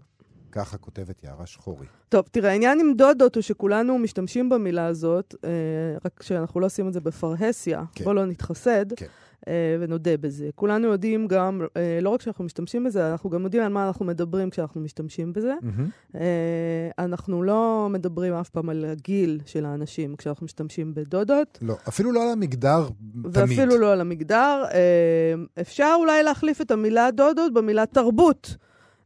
ככה כותבת יערה שחורי. טוב, תראה, העניין עם דודות הוא שכולנו משתמשים במילה הזאת, אה, רק שאנחנו לא עושים את זה בפרהסיה. כן. בוא לא נתחסד. כן. אה, ונודה בזה. כולנו יודעים גם, אה, לא רק שאנחנו משתמשים בזה, אנחנו גם יודעים על מה אנחנו מדברים כשאנחנו משתמשים בזה. אה, אנחנו לא מדברים אף פעם על הגיל של האנשים כשאנחנו משתמשים בדודות, לא, אפילו לא על המגדר תמיד. ואפילו לא על המגדר. אפשר אולי להחליף את המילה דודות במילה תרבות,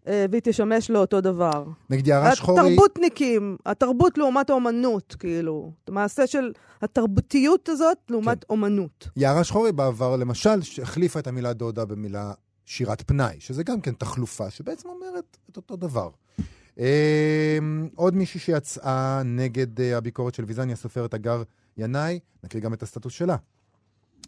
והיא תשמש לאותו דבר. נגיד יערה שחורי... התרבותניקים, התרבות לעומת האומנות, כאילו. המעשה של התרבותיות הזאת לעומת כן. אומנות. יערה שחורי בעבר, למשל, החליפה את המילה דודה במילה שירת פנאי, שזה גם כן תחלופה, שבעצם אומרת את אותו דבר. אה, עוד מישהי שיצאה נגד אה, הביקורת של ויזני, הסופרת הגר ינאי, נקריא גם את הסטטוס שלה.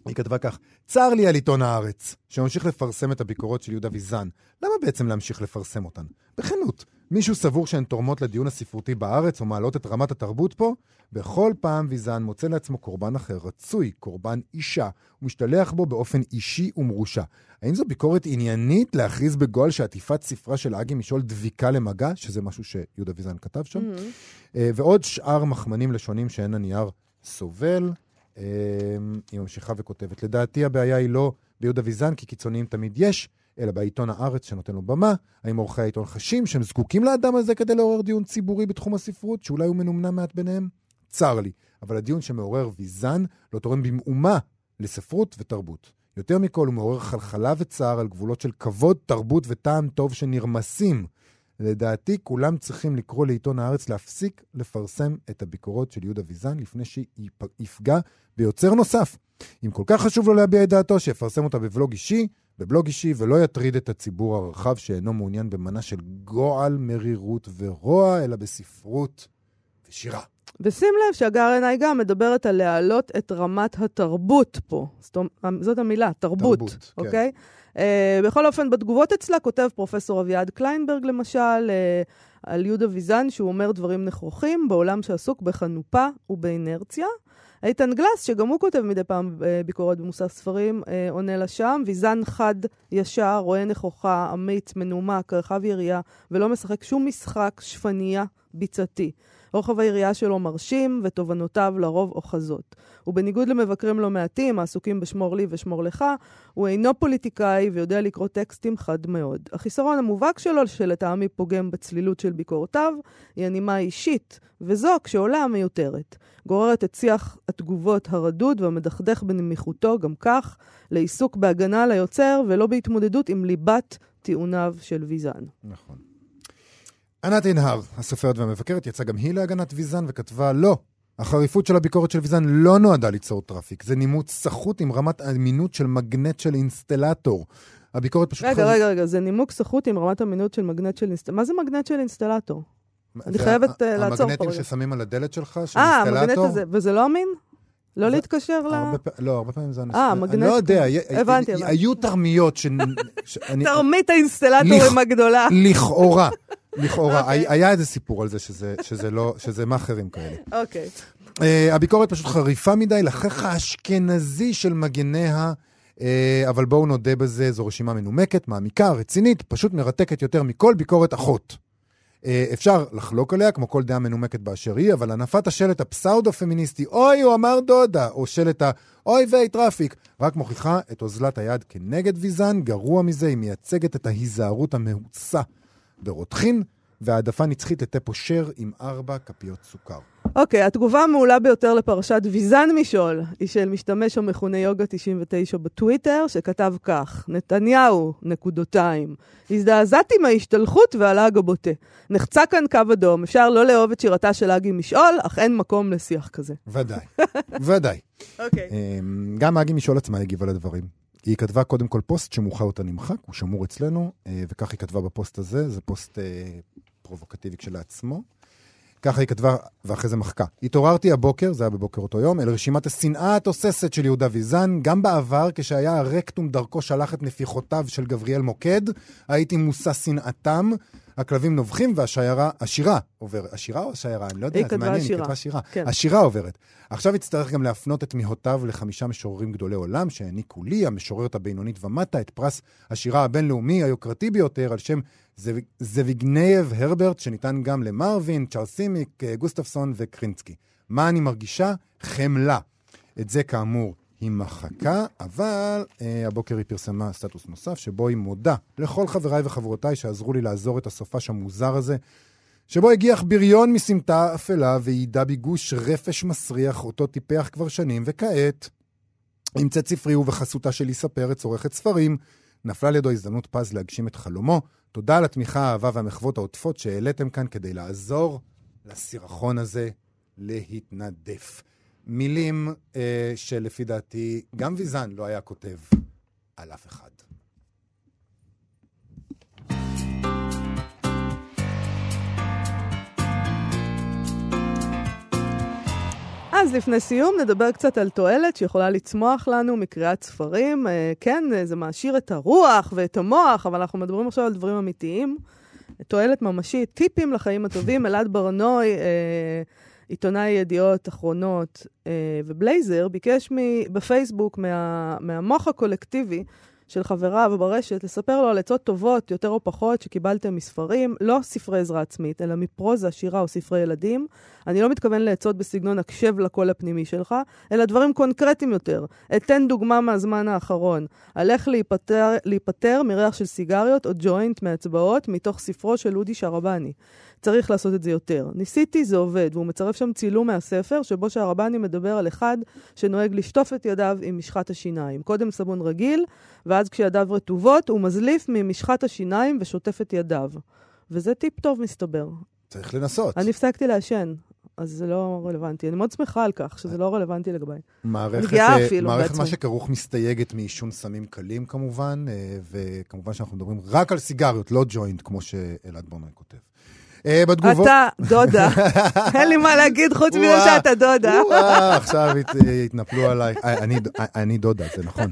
היא כתבה כך, צר לי על עיתון הארץ, שממשיך לפרסם את הביקורות של יהודה ויזן. למה בעצם להמשיך לפרסם אותן? בכנות, מישהו סבור שהן תורמות לדיון הספרותי בארץ או מעלות את רמת התרבות פה? בכל פעם ויזן מוצא לעצמו קורבן אחר, רצוי, קורבן אישה, ומשתלח בו באופן אישי ומרושע. האם זו ביקורת עניינית להכריז בגועל שעטיפת ספרה של אגי משעול דביקה למגע, שזה משהו שיהודה ויזן כתב שם? אה, ועוד שאר מחמנים לשונים שאין הנייר סובל. אה, היא ממשיכה וכותבת, לדעתי הבעיה היא לא ביהודה ויזן, כי קיצוניים תמיד יש, אלא בעיתון הארץ שנותן לו במה. האם עורכי העיתון חשים שהם זקוקים לאדם הזה כדי לעורר דיון ציבורי בתחום הספרות, שאולי הוא מנומנם מעט ביניהם? צר לי, אבל הדיון שמעורר ויזן לא תורם במאומה לספרות ותרבות. יותר מכל הוא מעורר חלחלה וצער על גבולות של כבוד, תרבות וטעם טוב שנרמסים. לדעתי, כולם צריכים לקרוא לעיתון הארץ להפסיק לפרסם את הביקורות של יהודה ויזן לפני שיפגע ביוצר נוסף. אם כל כך חשוב לו להביע את דעתו, שיפרסם אותה בבלוג אישי, בבלוג אישי, ולא יטריד את הציבור הרחב שאינו מעוניין במנה של גועל, מרירות ורוע, אלא בספרות ושירה. ושים לב שהגר עיניי גם מדברת על להעלות את רמת התרבות פה. זאת, זאת המילה, תרבות, תרבות, כן. אוקיי? Uh, בכל אופן, בתגובות אצלה כותב פרופסור אביעד קליינברג, למשל, uh, על יהודה ויזן, שהוא אומר דברים נכוחים בעולם שעסוק בחנופה ובאינרציה. איתן גלס, שגם הוא כותב מדי פעם אה, ביקורת במוסף ספרים, אה, עונה לה שם. ויזן חד, ישר, רואה נכוחה, אמיץ, מנומק, רחב יריעה, ולא משחק שום משחק שפנייה ביצתי. רוחב היריעה שלו מרשים, ותובנותיו לרוב אוחזות. ובניגוד למבקרים לא מעטים, העסוקים בשמור לי ושמור לך, הוא אינו פוליטיקאי ויודע לקרוא טקסטים חד מאוד. החיסרון המובהק שלו, שלטעמי פוגם בצלילות של ביקורותיו, היא הנימה האישית, וזו, כשעולה, מיותרת. גוררת את שיח התגובות הרדוד והמדכדך בנמיכותו, גם כך, לעיסוק בהגנה על היוצר, ולא בהתמודדות עם ליבת טיעוניו של ויזן. נכון. ענת עינהר, הסופרת והמבקרת, יצאה גם היא להגנת ויזן וכתבה לא. החריפות של הביקורת של ויזן לא נועדה ליצור traffic, זה נימוק סחוט עם רמת אמינות של מגנט של אינסטלטור. הביקורת פשוט... רגע, חר... רגע, רגע, זה נימוק סחוט עם רמת אמינות של מגנט של אינסטלטור. מה זה מגנט של אינסטלטור? אני חייבת uh, לעצור פה. המגנטים ששמים על הדלת שלך, של אה, אינסטלטור? אה, המגנט הזה, וזה לא אמין? לא להתקשר ל... לא, הרבה פעמים זה... אה, מגנט... אני לא יודע, הבנתי. היו תרמיות ש... תרמית האינסטלטורים הגדולה. לכאורה. לכאורה. אוקיי. היה איזה סיפור על זה שזה לא... שזה מאכערים כאלה. אוקיי. Uh, הביקורת פשוט חריפה מדי, לחך האשכנזי של מגיניה, uh, אבל בואו נודה בזה, זו רשימה מנומקת, מעמיקה, רצינית, פשוט מרתקת יותר מכל ביקורת אחרת. Uh, אפשר לחלוק עליה, כמו כל דעה מנומקת באשר היא, אבל הנפת השלט הפסאודו-פמיניסטי, אוי, הוא אמר דודה, או שלט ה... אוי ויי traffic, רק מוכיחה את אוזלת היד כנגד ויזן, גרוע מזה, היא מייצגת את ההיזהרות המאוסה ברותחין, והעדפה נצחית לתה פושר עם ארבע כפיות סוכר. אוקיי, okay, התגובה המעולה ביותר לפרשת ויזן משעול היא של משתמש המכונה יוגה 99 בטוויטר, שכתב כך: נתניהו, נקודתיים. הזדעזעתי מההשתלחות והלעג הבוטה. נחצה כאן קו אדום, אפשר לא לאהוב את שירתה של אגי משעול, אך אין מקום לשיח כזה. ודאי, ודאי. אוקיי. אמ, גם אגי משעול עצמה הגיבה לדברים. היא כתבה קודם כל פוסט שמאוחר יותר נמחק, הוא שמור אצלנו, אה, וכך היא כתבה בפוסט הזה, זה פוסט אה, פרובוקטיבי כשלעצמו. ככה היא כתבה, ואחרי זה מחקה. התעוררתי הבוקר, זה היה בבוקר אותו יום, אל רשימת השנאה התוססת של יהודה ויזן. גם בעבר, כשהיה הרקטום דרכו שלח את נפיחותיו של גבריאל מוקד, הייתי מושא שנאתם. הכלבים נובחים והשיירה, השירה עוברת. השירה או השיירה? אני לא יודע, זה מעניין, היא כתבה שירה. כן. השירה עוברת. עכשיו יצטרך גם להפנות את תמיהותיו לחמישה משוררים גדולי עולם שהעניקו לי, המשוררת הבינונית ומטה, את פרס השירה הבינלאומי היוקרתי ביותר על שם זביגנייב הרברט, שניתן גם למרווין, צ'ארלס סימיק, גוסטפסון וקריניצקי. מה אני מרגישה? חמלה. את זה כאמור היא מחקה, אבל אה, הבוקר היא פרסמה סטטוס נוסף, שבו היא מודה לכל חבריי וחברותיי שעזרו לי לעבור את הסופש המוזר הזה, שבו הגיח בריון מסמטה אפלה ויידה בגוש רפש מסריח, אותו טיפח כבר שנים, וכעת, עם צאת ספרי ובחסותה של ליסה פרץ, עורכת ספרים, נפלה לידו הזדמנות פז להגשים את חלומו. תודה על התמיכה, האהבה והמחוות העוטפות שהעליתם כאן כדי לעזור לסירחון הזה להתנדף. מילים אה, שלפי דעתי גם ויזן לא היה כותב על אף אחד. אז לפני סיום נדבר קצת על תועלת שיכולה לצמוח לנו מקריאת ספרים. אה, כן, זה מעשיר את הרוח ואת המוח, אבל אנחנו מדברים עכשיו על דברים אמיתיים. תועלת ממשית, טיפים לחיים הטובים. אלעד ברנוי, אה, עיתונאי ידיעות אחרונות אה, ובלייזר, ביקש בפייסבוק מה, מהמוח הקולקטיבי של חבריו ברשת לספר לו על עצות טובות, יותר או פחות, שקיבלתם מספרים, לא ספרי עזרה עצמית, אלא מפרוזה, שירה או ספרי ילדים. אני לא מתכוון לעצות בסגנון הקשב לקול הפנימי שלך, אלא דברים קונקרטיים יותר. אתן דוגמה מהזמן האחרון, על איך להיפטר, להיפטר מריח של סיגריות או ג'וינט מהצבעות מתוך ספרו של אודי שרבני. צריך לעשות את זה יותר. ניסיתי, זה עובד, והוא מצרף שם צילום מהספר, שבו שהרבני מדבר על אחד שנוהג לשטוף את ידיו עם משחת השיניים. קודם סבון רגיל, ואז כשידיו רטובות, הוא מזליף ממשחת השיניים ושוטף את ידיו. וזה טיפ טוב, מסתבר. צריך לנסות. אני הפסקתי לעשן, אז זה לא רלוונטי. אני מאוד שמחה על כך, שזה לא רלוונטי לגביי. מערכת, גאה אה, אפילו מערכת בעצמי. מה שכרוך מסתייגת מעישון סמים קלים כמובן, אה, וכמובן שאנחנו מדברים רק על סיגריות, לא ג'וינט, כמו שאלעד ברנוי כותב. אה, בתגובות... אתה דודה. אין לי מה להגיד חוץ מזה שאתה דודה. עכשיו הת- התנפלו עליי. אה, אני- אני דודה, זה נכון.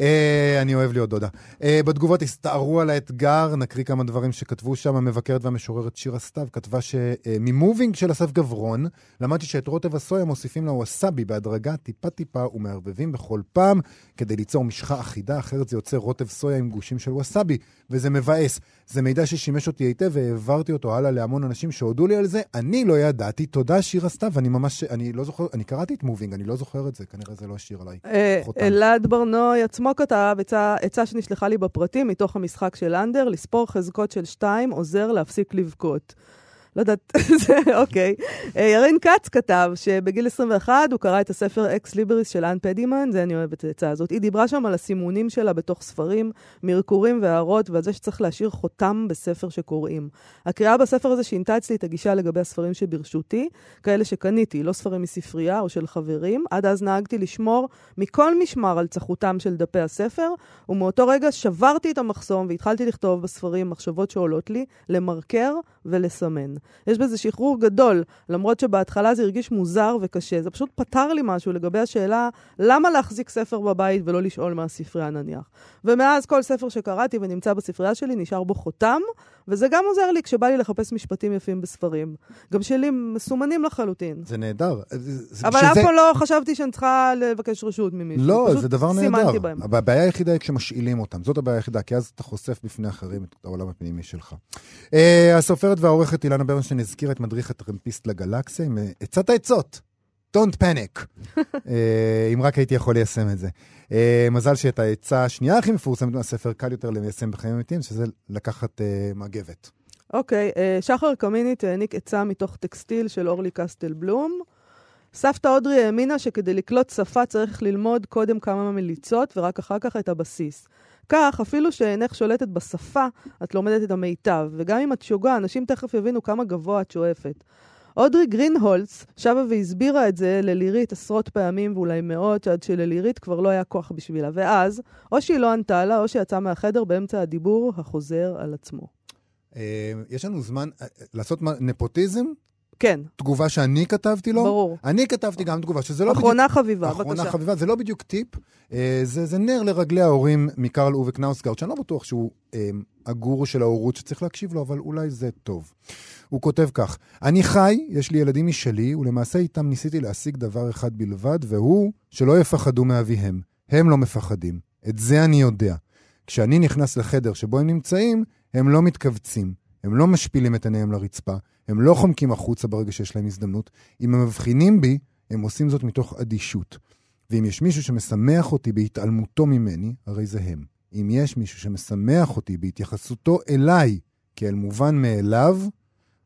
אה, אני אוהב להיות דודה. אה, בתגובות הסתערו על האתגר, נקריא כמה דברים שכתבו שם. המבקרת והמשוררת שירה סתיו כתבה שממובינג של אסף גברון, למדתי שאת רוטב הסויה מוסיפים לווסאבי בהדרגה טיפה-טיפה ומערבבים בכל פעם כדי ליצור משחה אחידה, אחרת זה יוצר רוטב סויה עם גושים של ווסאבי, וזה מבאס. זה מידע ששימש אותי היטב והעברתי אותו הלאה להמון אנשים שהודו לי על זה. אני לא ידעתי, תודה שירה סתיו, אני ממש, אני לא זוכר, אני קראתי את מובינג, אני לא זוכר את זה, כנראה זה לא השאיר עליי. אה. אלעד ברנוי עצמו כתב עצה שנשלחה לי בפרטים מתוך המשחק של אנדר, לספור חזקות של שתיים עוזר להפסיק לבכות. לא יודעת, זה אוקיי. אה, ירין כץ כתב שבגיל 21 הוא קרא את הספר אקס ליבריס של אנ פדימן, זה אני אוהבת את העצה הזאת. היא דיברה שם על הסימונים שלה בתוך ספרים, מרקורים והערות, ועל זה שצריך להשאיר חותם בספר שקוראים. הקריאה בספר הזה שינתה אצלי את הגישה לגבי הספרים שברשותי, כאלה שקניתי, לא ספרים מספרייה או של חברים. עד אז נהגתי לשמור מכל משמר על צחותם של דפי הספר, ומאותו רגע שברתי את המחסום והתחלתי לכתוב בספרים מחשבות שעולות לי, למרקר ולסמן. יש בזה שחרור גדול, למרות שבהתחלה זה הרגיש מוזר וקשה. זה פשוט פתר לי משהו לגבי השאלה למה להחזיק ספר בבית ולא לשאול מהספרייה נניח. ומאז כל ספר שקראתי ונמצא בספרייה שלי נשאר בו חותם, וזה גם עוזר לי כשבא לי לחפש משפטים יפים בספרים. גם שלי מסומנים לחלוטין. זה נהדר. זה- אבל אף זה- פעם לא חשבתי שאני צריכה לבקש רשות ממישהו. לא, זה דבר נהדר. בהם. אבל הבעיה היחידה היא כשמשאילים אותם. זאת הבעיה היחידה, כי אז אתה חושף בפני אחרים את העולם הפנימי שלך. אה, הסופרת והעורכת אילנה ברנשטיין הזכירה את מדריך הטרמפיסט לגלקסיה עם אה, עצת העצות. Don't panic. אה, אם רק הייתי יכול ליישם את זה. אה, מזל שאת העצה השנייה הכי מפורסמת מהספר קל יותר ליישם בחיים אמיתיים, שזה לקחת אה, מגבת. אוקיי, אה, שחר קמינית העניק עצה מתוך טקסטיל של אורלי קסטל בלום. סבתא אודרי האמינה שכדי לקלוט שפה צריך ללמוד קודם כמה מליצות ורק אחר כך את הבסיס. כך, אפילו שאינך שולטת בשפה, את לומדת את המיטב, וגם אם את שוגה, אנשים תכף יבינו כמה גבוה את שואפת. אודרי גרינהולץ שבה והסבירה את זה ללירית עשרות פעמים ואולי מאות, עד שללירית כבר לא היה כוח בשבילה. ואז, או שהיא לא ענתה לה, או שיצאה מהחדר באמצע הדיבור החוזר על עצמו. אה, יש לנו זמן אה, לעשות נפוטיזם? כן, תגובה שאני כתבתי לו? ברור. אני כתבתי גם תגובה, שזה לא בדיוק... אחרונה חביבה, אחרונה בבקשה. חביבה, זה לא בדיוק טיפ, אה, זה, זה נר לרגלי ההורים מקרל אובה קנאוסגרד, שאני לא בטוח שהוא אה, הגורו של ההורות שצריך להקשיב לו, אבל אולי זה טוב. הוא כותב כך, אני חי, יש לי ילדים משלי, ולמעשה איתם ניסיתי להשיג דבר אחד בלבד, והוא שלא יפחדו מאביהם. הם לא מפחדים. את זה אני יודע. כשאני נכנס לחדר שבו הם נמצאים, הם לא מתכווצים. הם לא משפילים את עיניהם לרצפה, הם לא חומקים החוצה ברגע שיש להם הזדמנות. אם הם מבחינים בי, הם עושים זאת מתוך אדישות. ואם יש מישהו שמשמח אותי בהתעלמותו ממני, הרי זה הם. אם יש מישהו שמשמח אותי בהתייחסותו אליי כאל מובן מאליו,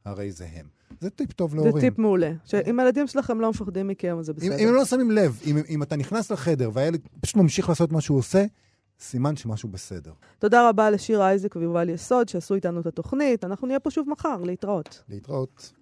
הרי זה הם. זה טיפ טוב זה להורים. טיפ מעולה. שאם הילדים שלכם לא מפחדים מכם, אז זה אם, בסדר. אם הם לא שמים לב, אם, אם אתה נכנס לחדר והילד פשוט ממשיך לעשות מה שהוא עושה, סימן שמשהו בסדר. תודה רבה לשיר אייזק ויובל יסוד שעשו איתנו את התוכנית. אנחנו נהיה פה שוב מחר, להתראות. להתראות.